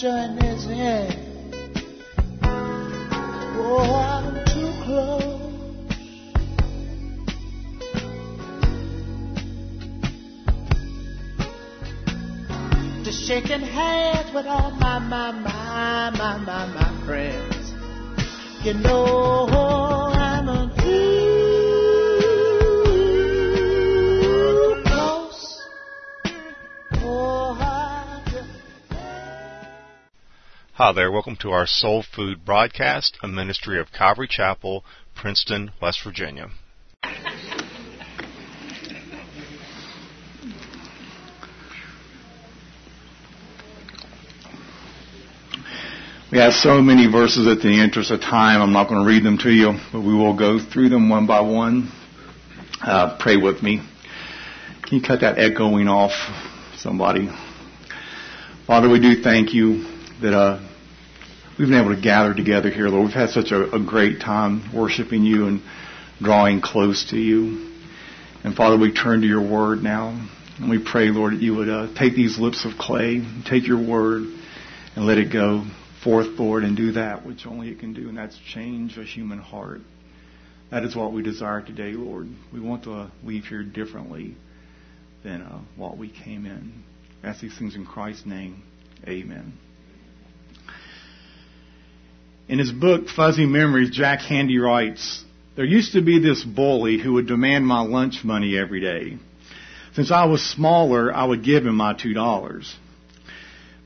join his hand. Oh, I'm too close. To shaking hands with all my, my, my, my, my, my friends. You know Hi there, welcome to our Soul Food broadcast, a ministry of Calvary Chapel, Princeton, West Virginia. We have so many verses at the interest of time. I'm not going to read them to you, but we will go through them one by one. Uh, pray with me. Can you cut that echoing off, somebody? Father, we do thank you that uh, we've been able to gather together here, Lord. We've had such a, a great time worshiping you and drawing close to you. And Father, we turn to your word now. And we pray, Lord, that you would uh, take these lips of clay, take your word, and let it go forth, Lord, and do that which only it can do, and that's change a human heart. That is what we desire today, Lord. We want to leave here differently than uh, what we came in. Ask these things in Christ's name. Amen. In his book, Fuzzy Memories, Jack Handey writes, There used to be this bully who would demand my lunch money every day. Since I was smaller, I would give him my two dollars.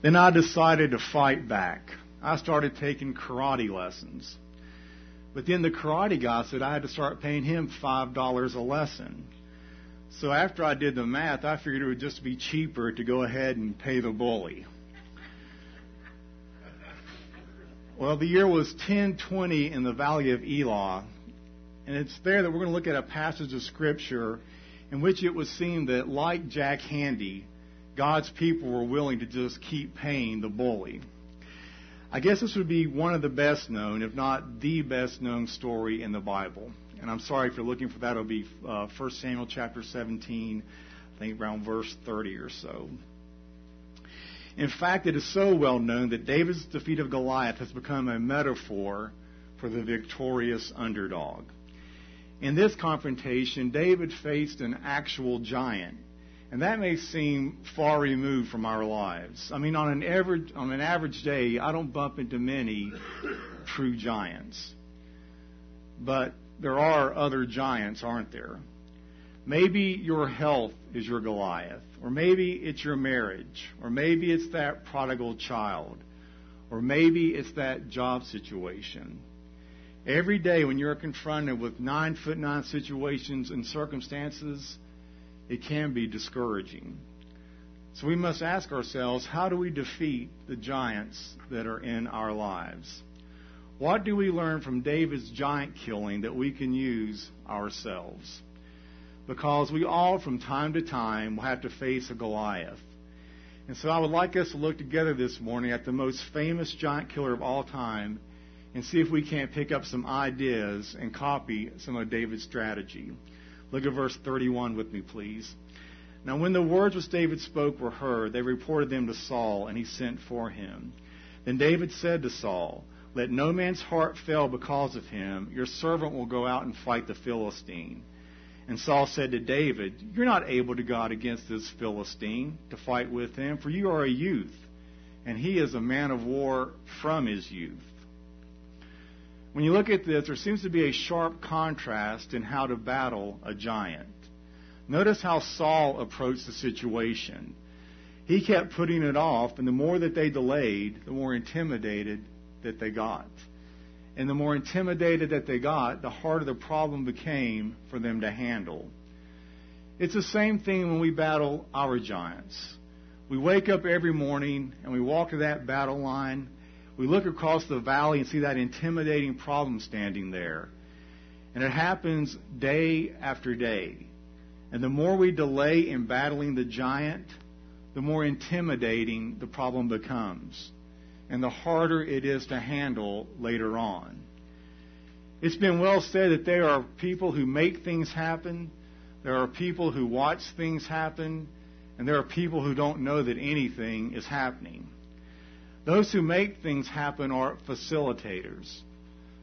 Then I decided to fight back. I started taking karate lessons. But then the karate guy said I had to start paying him $5 a lesson. So after I did the math, I figured it would just be cheaper to go ahead and pay the bully. Well, the year was 1020 in the Valley of Elah, and it's there that we're going to look at a passage of Scripture in which it was seen that, like Jack Handey, God's people were willing to just keep paying the bully. I guess this would be one of the best known, if not the best known story in the Bible. And I'm sorry if you're looking for that, it'll be uh, 1 Samuel chapter 17, I think around verse 30 or so. In fact, it is so well known that David's defeat of Goliath has become a metaphor for the victorious underdog. In this confrontation, David faced an actual giant. And that may seem far removed from our lives. I mean, on an average, on an average day, I don't bump into many true giants. But there are other giants, aren't there? Maybe your health is your Goliath, or maybe it's your marriage, or maybe it's that prodigal child, or maybe it's that job situation. Every day when you're confronted with nine foot nine situations and circumstances, it can be discouraging. So we must ask ourselves how do we defeat the giants that are in our lives? What do we learn from David's giant killing that we can use ourselves? Because we all, from time to time, will have to face a Goliath. And so I would like us to look together this morning at the most famous giant killer of all time and see if we can't pick up some ideas and copy some of David's strategy. Look at verse 31 with me, please. Now, when the words which David spoke were heard, they reported them to Saul, and he sent for him. Then David said to Saul, Let no man's heart fail because of him. Your servant will go out and fight the Philistine. And Saul said to David, You're not able to go out against this Philistine to fight with him, for you are a youth, and he is a man of war from his youth. When you look at this, there seems to be a sharp contrast in how to battle a giant. Notice how Saul approached the situation. He kept putting it off, and the more that they delayed, the more intimidated that they got. And the more intimidated that they got, the harder the problem became for them to handle. It's the same thing when we battle our giants. We wake up every morning and we walk to that battle line. We look across the valley and see that intimidating problem standing there. And it happens day after day. And the more we delay in battling the giant, the more intimidating the problem becomes. And the harder it is to handle later on. It's been well said that there are people who make things happen, there are people who watch things happen, and there are people who don't know that anything is happening. Those who make things happen are facilitators.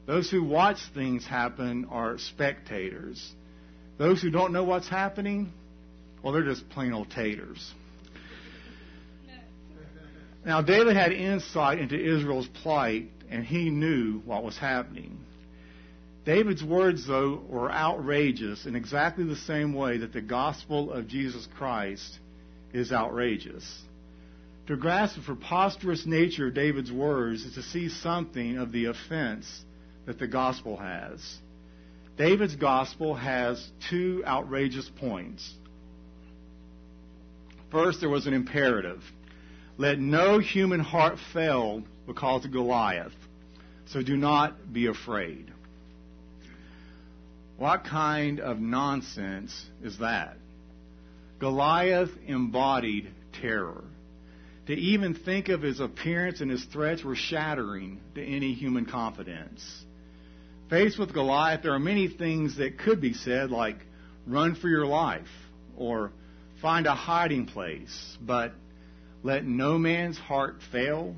Those who watch things happen are spectators. Those who don't know what's happening, well, they're just plain old taters. Now, David had insight into Israel's plight, and he knew what was happening. David's words, though, were outrageous in exactly the same way that the gospel of Jesus Christ is outrageous. To grasp the preposterous nature of David's words is to see something of the offense that the gospel has. David's gospel has two outrageous points. First, there was an imperative. Let no human heart fail because of Goliath. So do not be afraid. What kind of nonsense is that? Goliath embodied terror. To even think of his appearance and his threats were shattering to any human confidence. Faced with Goliath, there are many things that could be said, like run for your life or find a hiding place, but let no man's heart fail.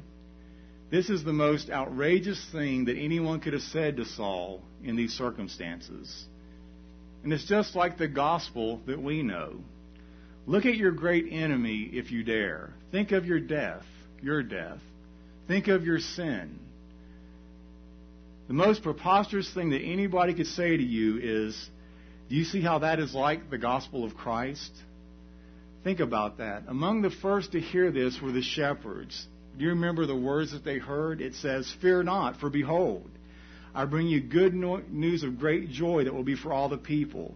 This is the most outrageous thing that anyone could have said to Saul in these circumstances. And it's just like the gospel that we know. Look at your great enemy if you dare. Think of your death, your death. Think of your sin. The most preposterous thing that anybody could say to you is, Do you see how that is like the gospel of Christ? Think about that. Among the first to hear this were the shepherds. Do you remember the words that they heard? It says, Fear not, for behold, I bring you good news of great joy that will be for all the people.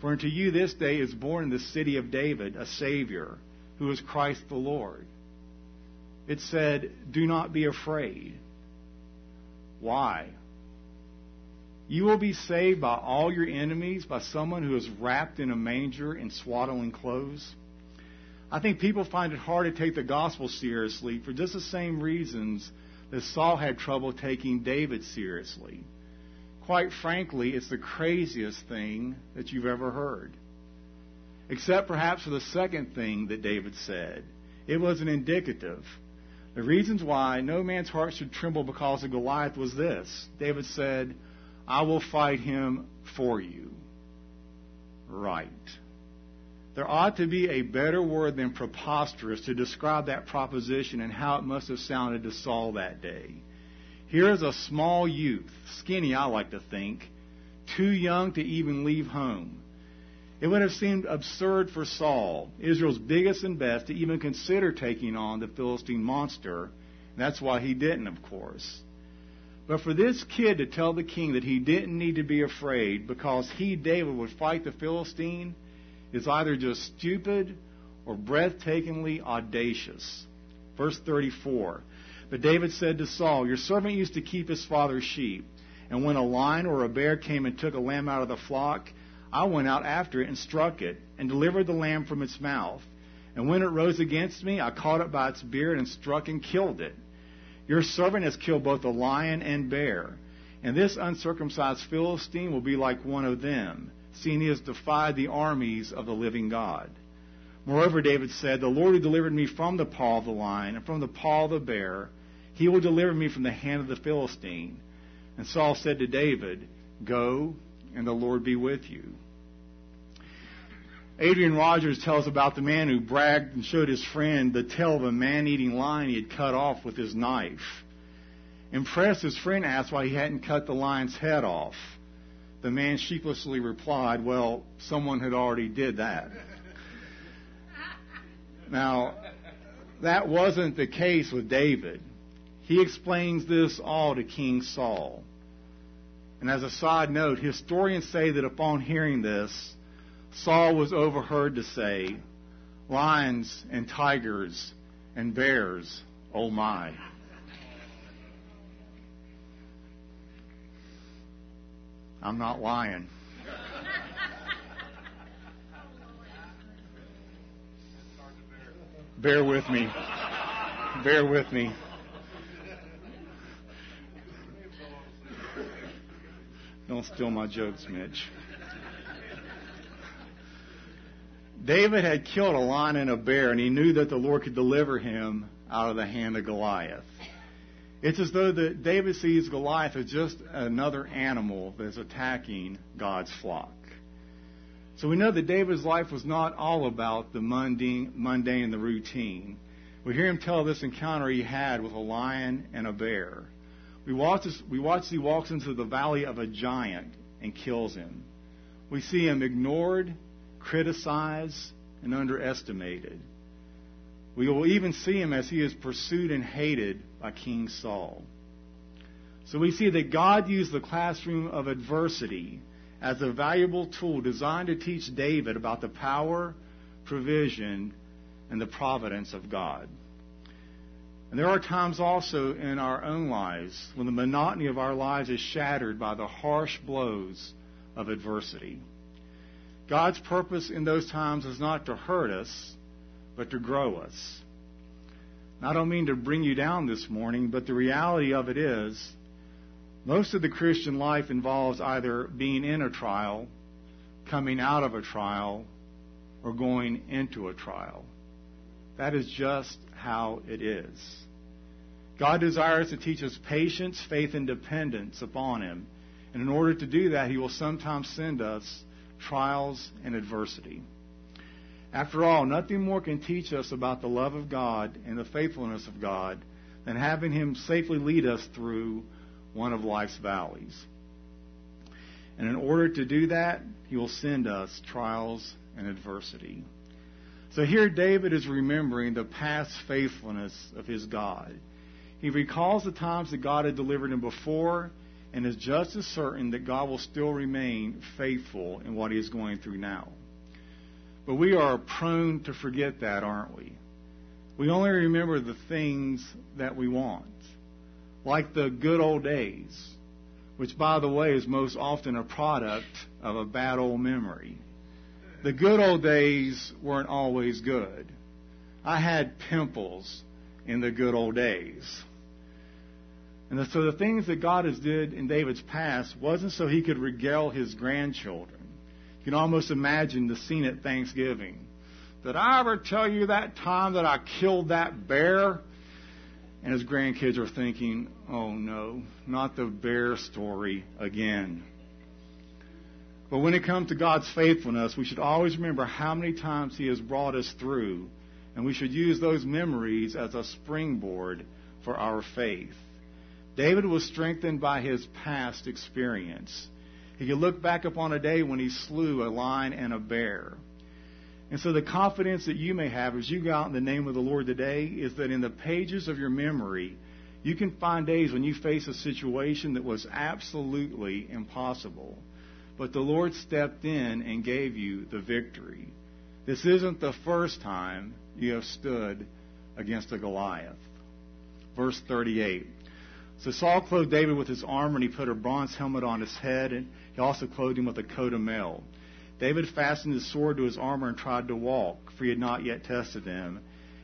For unto you this day is born in the city of David a Savior, who is Christ the Lord. It said, Do not be afraid. Why? You will be saved by all your enemies, by someone who is wrapped in a manger in swaddling clothes. I think people find it hard to take the gospel seriously for just the same reasons that Saul had trouble taking David seriously. Quite frankly, it's the craziest thing that you've ever heard. Except perhaps for the second thing that David said. It was an indicative. The reasons why no man's heart should tremble because of Goliath was this. David said, I will fight him for you. Right. There ought to be a better word than preposterous to describe that proposition and how it must have sounded to Saul that day. Here is a small youth, skinny, I like to think, too young to even leave home. It would have seemed absurd for Saul, Israel's biggest and best, to even consider taking on the Philistine monster. That's why he didn't, of course. But for this kid to tell the king that he didn't need to be afraid because he, David, would fight the Philistine is either just stupid or breathtakingly audacious. Verse 34. But David said to Saul, Your servant used to keep his father's sheep, and when a lion or a bear came and took a lamb out of the flock, I went out after it and struck it, and delivered the lamb from its mouth. And when it rose against me, I caught it by its beard and struck and killed it. Your servant has killed both the lion and bear, and this uncircumcised Philistine will be like one of them seeing he has defied the armies of the living God. Moreover, David said, The Lord who delivered me from the paw of the lion and from the paw of the bear, he will deliver me from the hand of the Philistine. And Saul said to David, Go, and the Lord be with you. Adrian Rogers tells about the man who bragged and showed his friend the tail of a man eating lion he had cut off with his knife. Impressed, his friend asked why he hadn't cut the lion's head off. The man sheepishly replied, Well, someone had already did that. Now, that wasn't the case with David. He explains this all to King Saul. And as a side note, historians say that upon hearing this, Saul was overheard to say, Lions and tigers and bears, oh my. I'm not lying. Bear with me. Bear with me. Don't steal my jokes, Mitch. David had killed a lion and a bear, and he knew that the Lord could deliver him out of the hand of Goliath. It's as though David sees Goliath as just another animal that's attacking God's flock. So we know that David's life was not all about the mundane, mundane and the routine. We hear him tell this encounter he had with a lion and a bear. We watch, this, we watch as he walks into the valley of a giant and kills him. We see him ignored, criticized, and underestimated. We will even see him as he is pursued and hated by King Saul. So we see that God used the classroom of adversity as a valuable tool designed to teach David about the power, provision, and the providence of God. And there are times also in our own lives when the monotony of our lives is shattered by the harsh blows of adversity. God's purpose in those times is not to hurt us, but to grow us. I don't mean to bring you down this morning, but the reality of it is most of the Christian life involves either being in a trial, coming out of a trial, or going into a trial. That is just how it is. God desires to teach us patience, faith, and dependence upon Him. And in order to do that, He will sometimes send us trials and adversity. After all, nothing more can teach us about the love of God and the faithfulness of God than having Him safely lead us through one of life's valleys. And in order to do that, He will send us trials and adversity. So here David is remembering the past faithfulness of his God. He recalls the times that God had delivered him before and is just as certain that God will still remain faithful in what he is going through now. But we are prone to forget that, aren't we? We only remember the things that we want, like the good old days, which, by the way, is most often a product of a bad old memory. The good old days weren't always good. I had pimples in the good old days. And so the things that God has did in David's past wasn't so he could regale his grandchildren. You can almost imagine the scene at Thanksgiving. Did I ever tell you that time that I killed that bear? And his grandkids are thinking, oh no, not the bear story again. But when it comes to God's faithfulness, we should always remember how many times He has brought us through, and we should use those memories as a springboard for our faith. David was strengthened by his past experience. He could look back upon a day when he slew a lion and a bear. And so the confidence that you may have as you go out in the name of the Lord today is that in the pages of your memory, you can find days when you face a situation that was absolutely impossible. But the Lord stepped in and gave you the victory. This isn't the first time you have stood against a Goliath. Verse 38. So Saul clothed David with his armor, and he put a bronze helmet on his head, and he also clothed him with a coat of mail. David fastened his sword to his armor and tried to walk, for he had not yet tested them.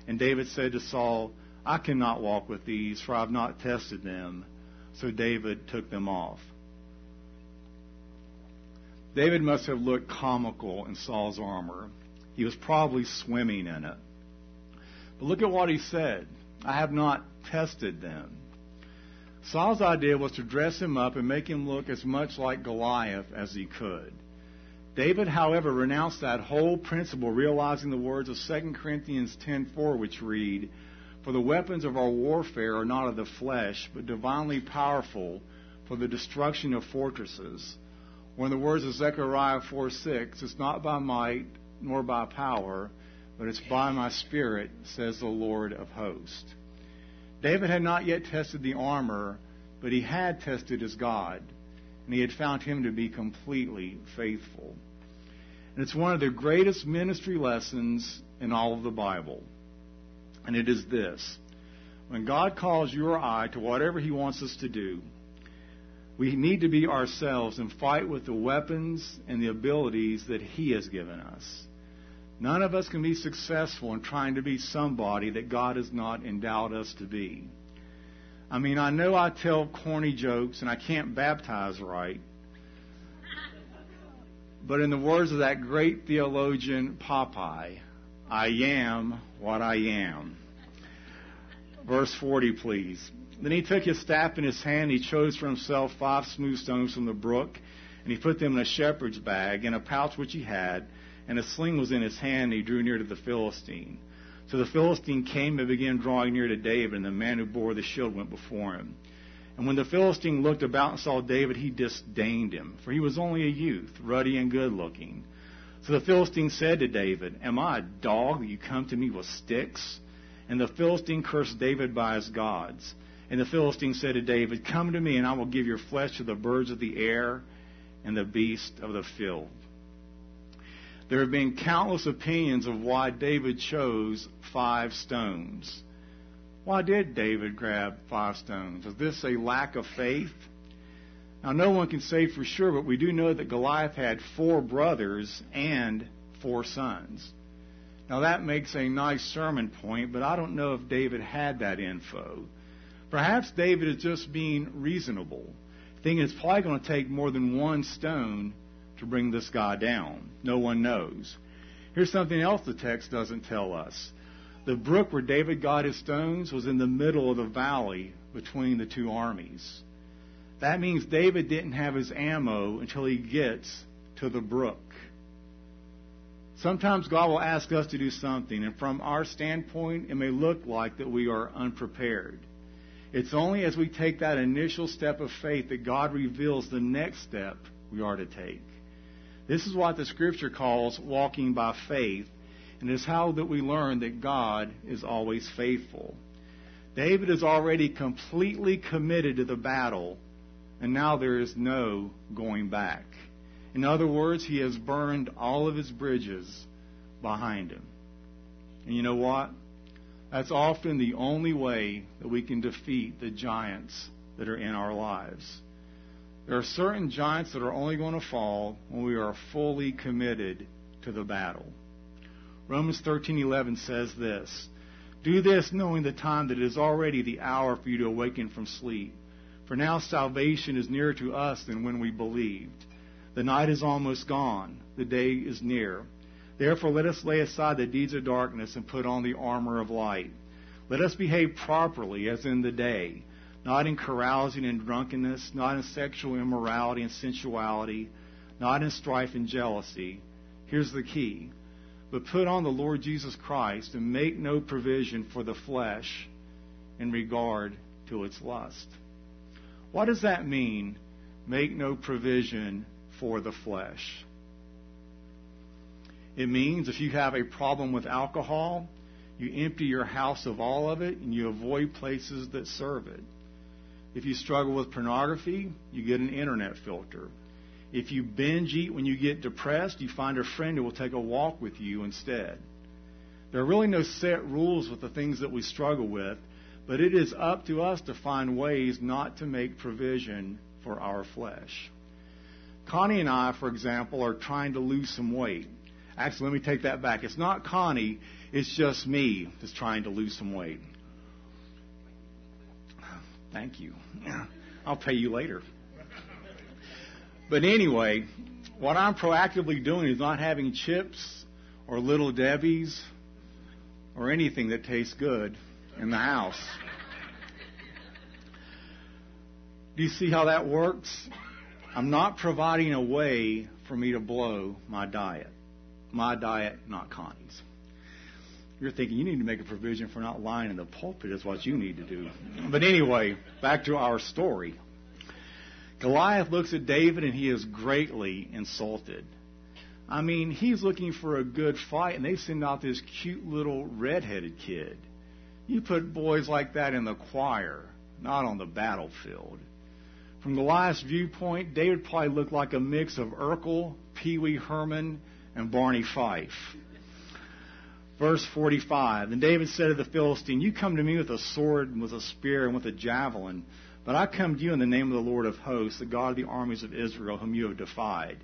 And David said to Saul, I cannot walk with these, for I have not tested them. So David took them off. David must have looked comical in Saul's armor. He was probably swimming in it. But look at what he said I have not tested them. Saul's idea was to dress him up and make him look as much like Goliath as he could. David, however, renounced that whole principle, realizing the words of 2 Corinthians 10:4, which read, "For the weapons of our warfare are not of the flesh, but divinely powerful for the destruction of fortresses." Or in the words of Zechariah 4:6, "It's not by might nor by power, but it's by my Spirit," says the Lord of hosts. David had not yet tested the armor, but he had tested his God, and he had found him to be completely faithful. And it's one of the greatest ministry lessons in all of the Bible. And it is this when God calls you or I to whatever he wants us to do, we need to be ourselves and fight with the weapons and the abilities that he has given us. None of us can be successful in trying to be somebody that God has not endowed us to be. I mean, I know I tell corny jokes and I can't baptize right. But in the words of that great theologian Popeye, I am what I am. Verse 40, please. Then he took his staff in his hand. He chose for himself five smooth stones from the brook, and he put them in a shepherd's bag, in a pouch which he had, and a sling was in his hand. And he drew near to the Philistine. So the Philistine came and began drawing near to David, and the man who bore the shield went before him. And when the Philistine looked about and saw David, he disdained him, for he was only a youth, ruddy and good looking. So the Philistine said to David, Am I a dog that you come to me with sticks? And the Philistine cursed David by his gods. And the Philistine said to David, Come to me, and I will give your flesh to the birds of the air and the beasts of the field. There have been countless opinions of why David chose five stones. Why did David grab five stones? Is this a lack of faith? Now, no one can say for sure, but we do know that Goliath had four brothers and four sons. Now, that makes a nice sermon point, but I don't know if David had that info. Perhaps David is just being reasonable, thinking it's probably going to take more than one stone to bring this guy down. No one knows. Here's something else the text doesn't tell us. The brook where David got his stones was in the middle of the valley between the two armies. That means David didn't have his ammo until he gets to the brook. Sometimes God will ask us to do something, and from our standpoint, it may look like that we are unprepared. It's only as we take that initial step of faith that God reveals the next step we are to take. This is what the scripture calls walking by faith, and it's how that we learn that God is always faithful. David is already completely committed to the battle, and now there is no going back. In other words, he has burned all of his bridges behind him. And you know what? That's often the only way that we can defeat the giants that are in our lives. There are certain giants that are only going to fall when we are fully committed to the battle. Romans 13:11 says this, "Do this knowing the time that it is already the hour for you to awaken from sleep. For now salvation is nearer to us than when we believed. The night is almost gone, the day is near." Therefore, let us lay aside the deeds of darkness and put on the armor of light. Let us behave properly as in the day, not in carousing and drunkenness, not in sexual immorality and sensuality, not in strife and jealousy. Here's the key. But put on the Lord Jesus Christ and make no provision for the flesh in regard to its lust. What does that mean? Make no provision for the flesh. It means if you have a problem with alcohol, you empty your house of all of it and you avoid places that serve it. If you struggle with pornography, you get an internet filter. If you binge eat when you get depressed, you find a friend who will take a walk with you instead. There are really no set rules with the things that we struggle with, but it is up to us to find ways not to make provision for our flesh. Connie and I, for example, are trying to lose some weight. Actually, let me take that back. It's not Connie, it's just me that's trying to lose some weight. Thank you. I'll pay you later. But anyway, what I'm proactively doing is not having chips or little Debbie's or anything that tastes good in the house. Do you see how that works? I'm not providing a way for me to blow my diet my diet, not Connie's. You're thinking you need to make a provision for not lying in the pulpit is what you need to do. But anyway, back to our story. Goliath looks at David and he is greatly insulted. I mean, he's looking for a good fight and they send out this cute little redheaded kid. You put boys like that in the choir, not on the battlefield. From Goliath's viewpoint, David probably looked like a mix of Urkel, Pee Wee Herman, and Barney Fife. Verse 45 And David said to the Philistine, You come to me with a sword and with a spear and with a javelin, but I come to you in the name of the Lord of hosts, the God of the armies of Israel, whom you have defied.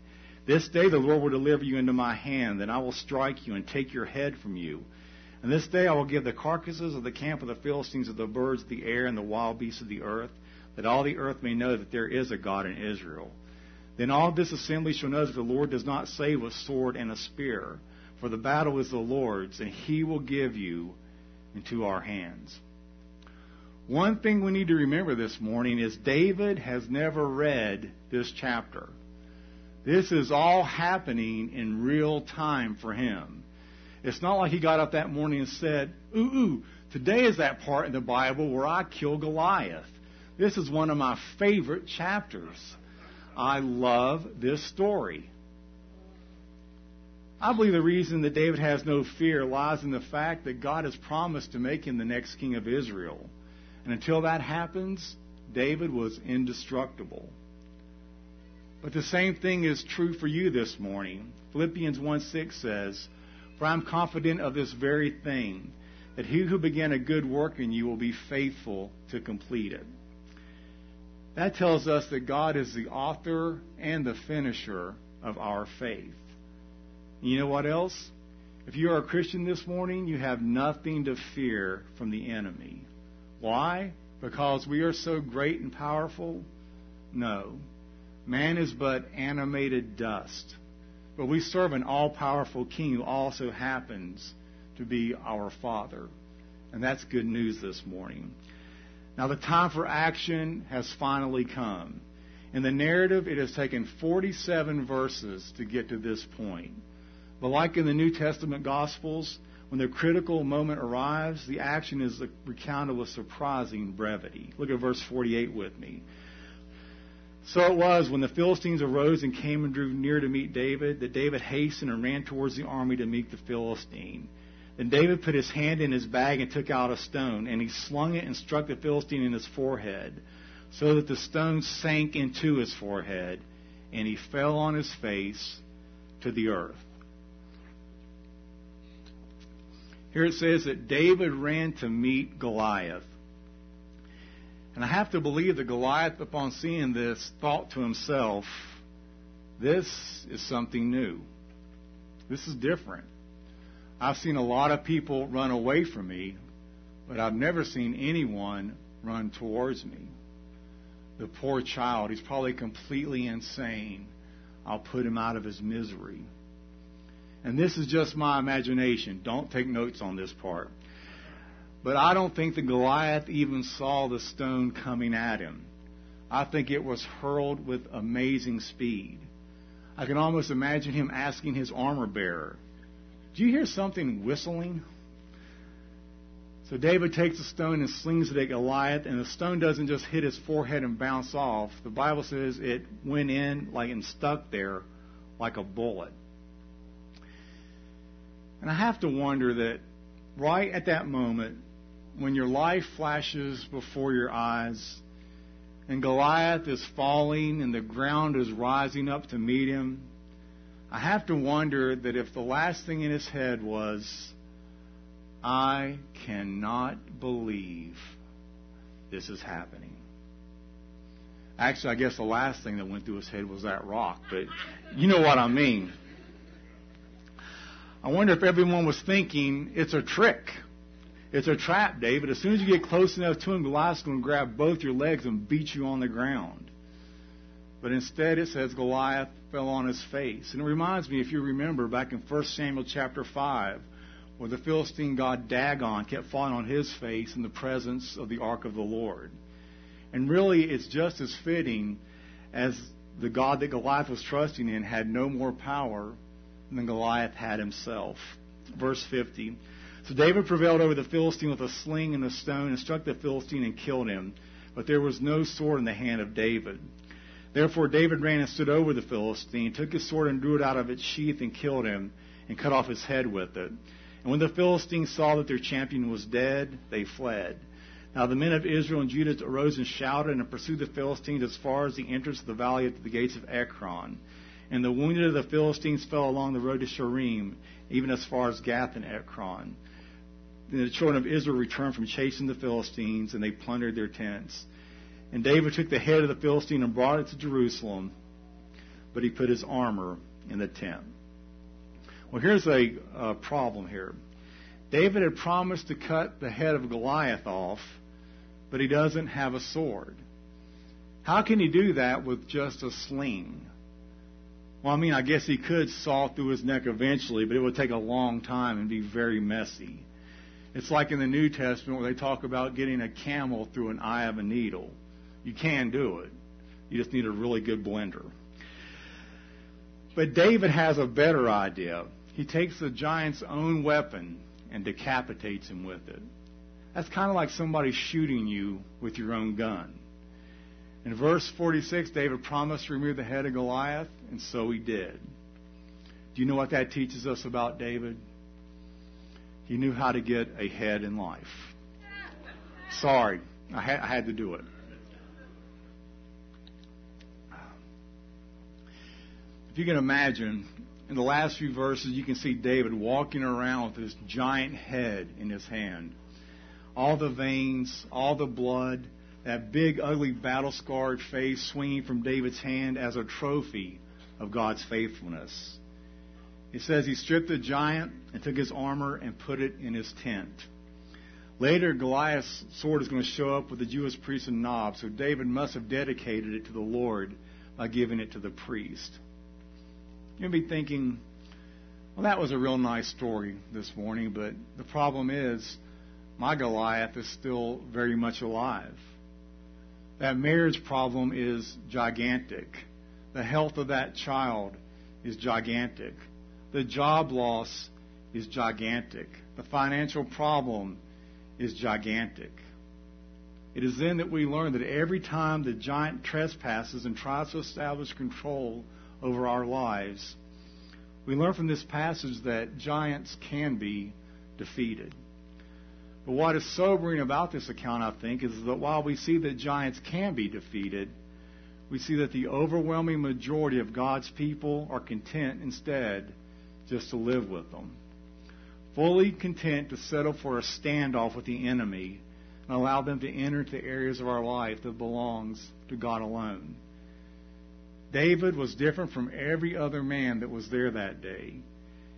This day the Lord will deliver you into my hand, and I will strike you and take your head from you. And this day I will give the carcasses of the camp of the Philistines of the birds of the air and the wild beasts of the earth, that all the earth may know that there is a God in Israel. Then all this assembly shall know that the Lord does not save with sword and a spear, for the battle is the Lord's, and he will give you into our hands. One thing we need to remember this morning is David has never read this chapter. This is all happening in real time for him. It's not like he got up that morning and said, Ooh, ooh, today is that part in the Bible where I kill Goliath. This is one of my favorite chapters. I love this story. I believe the reason that David has no fear lies in the fact that God has promised to make him the next king of Israel. And until that happens, David was indestructible. But the same thing is true for you this morning. Philippians 1 6 says, For I'm confident of this very thing, that he who began a good work in you will be faithful to complete it. That tells us that God is the author and the finisher of our faith. You know what else? If you are a Christian this morning, you have nothing to fear from the enemy. Why? Because we are so great and powerful? No. Man is but animated dust. But we serve an all powerful King who also happens to be our Father. And that's good news this morning. Now, the time for action has finally come. In the narrative, it has taken 47 verses to get to this point. But like in the New Testament Gospels, when the critical moment arrives, the action is recounted with surprising brevity. Look at verse 48 with me. So it was when the Philistines arose and came and drew near to meet David that David hastened and ran towards the army to meet the Philistine. Then David put his hand in his bag and took out a stone, and he slung it and struck the Philistine in his forehead, so that the stone sank into his forehead, and he fell on his face to the earth. Here it says that David ran to meet Goliath. And I have to believe that Goliath, upon seeing this, thought to himself, this is something new. This is different. I've seen a lot of people run away from me, but I've never seen anyone run towards me. The poor child, he's probably completely insane. I'll put him out of his misery. And this is just my imagination. Don't take notes on this part. But I don't think that Goliath even saw the stone coming at him. I think it was hurled with amazing speed. I can almost imagine him asking his armor bearer, Do you hear something whistling? So David takes the stone and slings it at Goliath, and the stone doesn't just hit his forehead and bounce off. The Bible says it went in like and stuck there like a bullet. And I have to wonder that right at that moment, when your life flashes before your eyes, and Goliath is falling and the ground is rising up to meet him, I have to wonder that if the last thing in his head was, I cannot believe this is happening. Actually, I guess the last thing that went through his head was that rock, but you know what I mean. I wonder if everyone was thinking it's a trick. It's a trap, David. As soon as you get close enough to him, Goliath's going to grab both your legs and beat you on the ground. But instead, it says Goliath fell on his face. And it reminds me, if you remember, back in 1 Samuel chapter 5, where the Philistine god Dagon kept falling on his face in the presence of the ark of the Lord. And really, it's just as fitting as the God that Goliath was trusting in had no more power than Goliath had himself. Verse 50. So David prevailed over the Philistine with a sling and a stone and struck the Philistine and killed him. But there was no sword in the hand of David. Therefore David ran and stood over the Philistine, took his sword and drew it out of its sheath and killed him, and cut off his head with it. And when the Philistines saw that their champion was dead, they fled. Now the men of Israel and Judah arose and shouted and pursued the Philistines as far as the entrance of the valley at the gates of Ekron. And the wounded of the Philistines fell along the road to Shaaraim, even as far as Gath and Ekron. Then the children of Israel returned from chasing the Philistines, and they plundered their tents. And David took the head of the Philistine and brought it to Jerusalem, but he put his armor in the tent. Well, here's a problem here. David had promised to cut the head of Goliath off, but he doesn't have a sword. How can he do that with just a sling? Well, I mean, I guess he could saw through his neck eventually, but it would take a long time and be very messy. It's like in the New Testament where they talk about getting a camel through an eye of a needle. You can do it. You just need a really good blender. But David has a better idea. He takes the giant's own weapon and decapitates him with it. That's kind of like somebody shooting you with your own gun. In verse 46, David promised to remove the head of Goliath, and so he did. Do you know what that teaches us about David? He knew how to get ahead in life. Sorry, I had, I had to do it. If you can imagine, in the last few verses, you can see David walking around with this giant head in his hand. All the veins, all the blood, that big, ugly, battle scarred face swinging from David's hand as a trophy of God's faithfulness. It says he stripped the giant and took his armor and put it in his tent. Later, Goliath's sword is going to show up with the Jewish priest and Nob, so David must have dedicated it to the Lord by giving it to the priest. You'll be thinking, well, that was a real nice story this morning, but the problem is my Goliath is still very much alive. That marriage problem is gigantic. The health of that child is gigantic. The job loss is gigantic. The financial problem is gigantic. It is then that we learn that every time the giant trespasses and tries to establish control over our lives, we learn from this passage that giants can be defeated. But what is sobering about this account, I think, is that while we see that giants can be defeated, we see that the overwhelming majority of God's people are content instead just to live with them. Fully content to settle for a standoff with the enemy and allow them to enter into areas of our life that belongs to God alone. David was different from every other man that was there that day.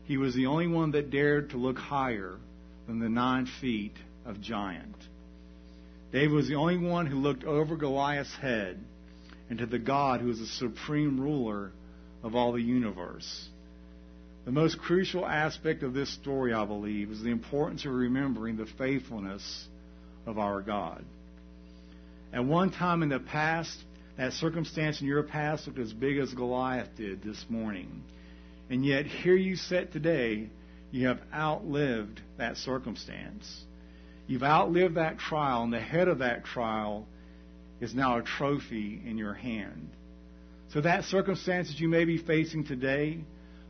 He was the only one that dared to look higher than the nine feet of giant. David was the only one who looked over Goliath's head and to the God who is the supreme ruler of all the universe. The most crucial aspect of this story, I believe, is the importance of remembering the faithfulness of our God. At one time in the past, that circumstance in your past looked as big as Goliath did this morning. And yet, here you sit today, you have outlived that circumstance. You've outlived that trial, and the head of that trial is now a trophy in your hand. So, that circumstance that you may be facing today,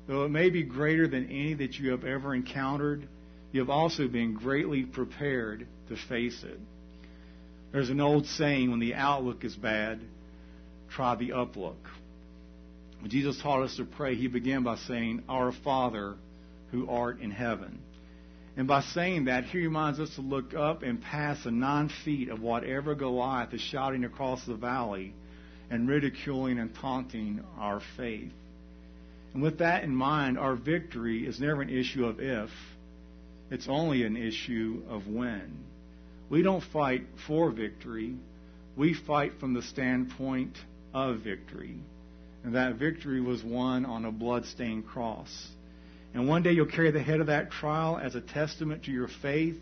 though it may be greater than any that you have ever encountered, you have also been greatly prepared to face it. There's an old saying when the outlook is bad, try the uplook. When Jesus taught us to pray, he began by saying, Our Father who art in heaven. And by saying that, he reminds us to look up and past the nine feet of whatever Goliath is shouting across the valley and ridiculing and taunting our faith. And with that in mind, our victory is never an issue of if, it's only an issue of when. We don't fight for victory, we fight from the standpoint of victory. And that victory was won on a blood-stained cross. And one day you'll carry the head of that trial as a testament to your faith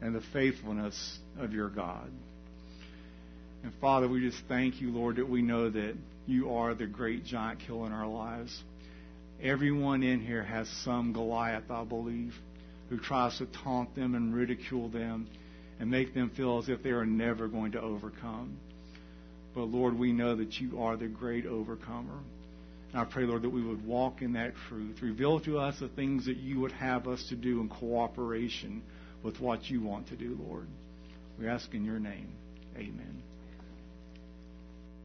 and the faithfulness of your God. And Father, we just thank you, Lord, that we know that you are the great giant killer in our lives. Everyone in here has some Goliath, I believe, who tries to taunt them and ridicule them and make them feel as if they are never going to overcome. But Lord, we know that you are the great overcomer. And I pray, Lord, that we would walk in that truth. Reveal to us the things that you would have us to do in cooperation with what you want to do, Lord. We ask in your name. Amen.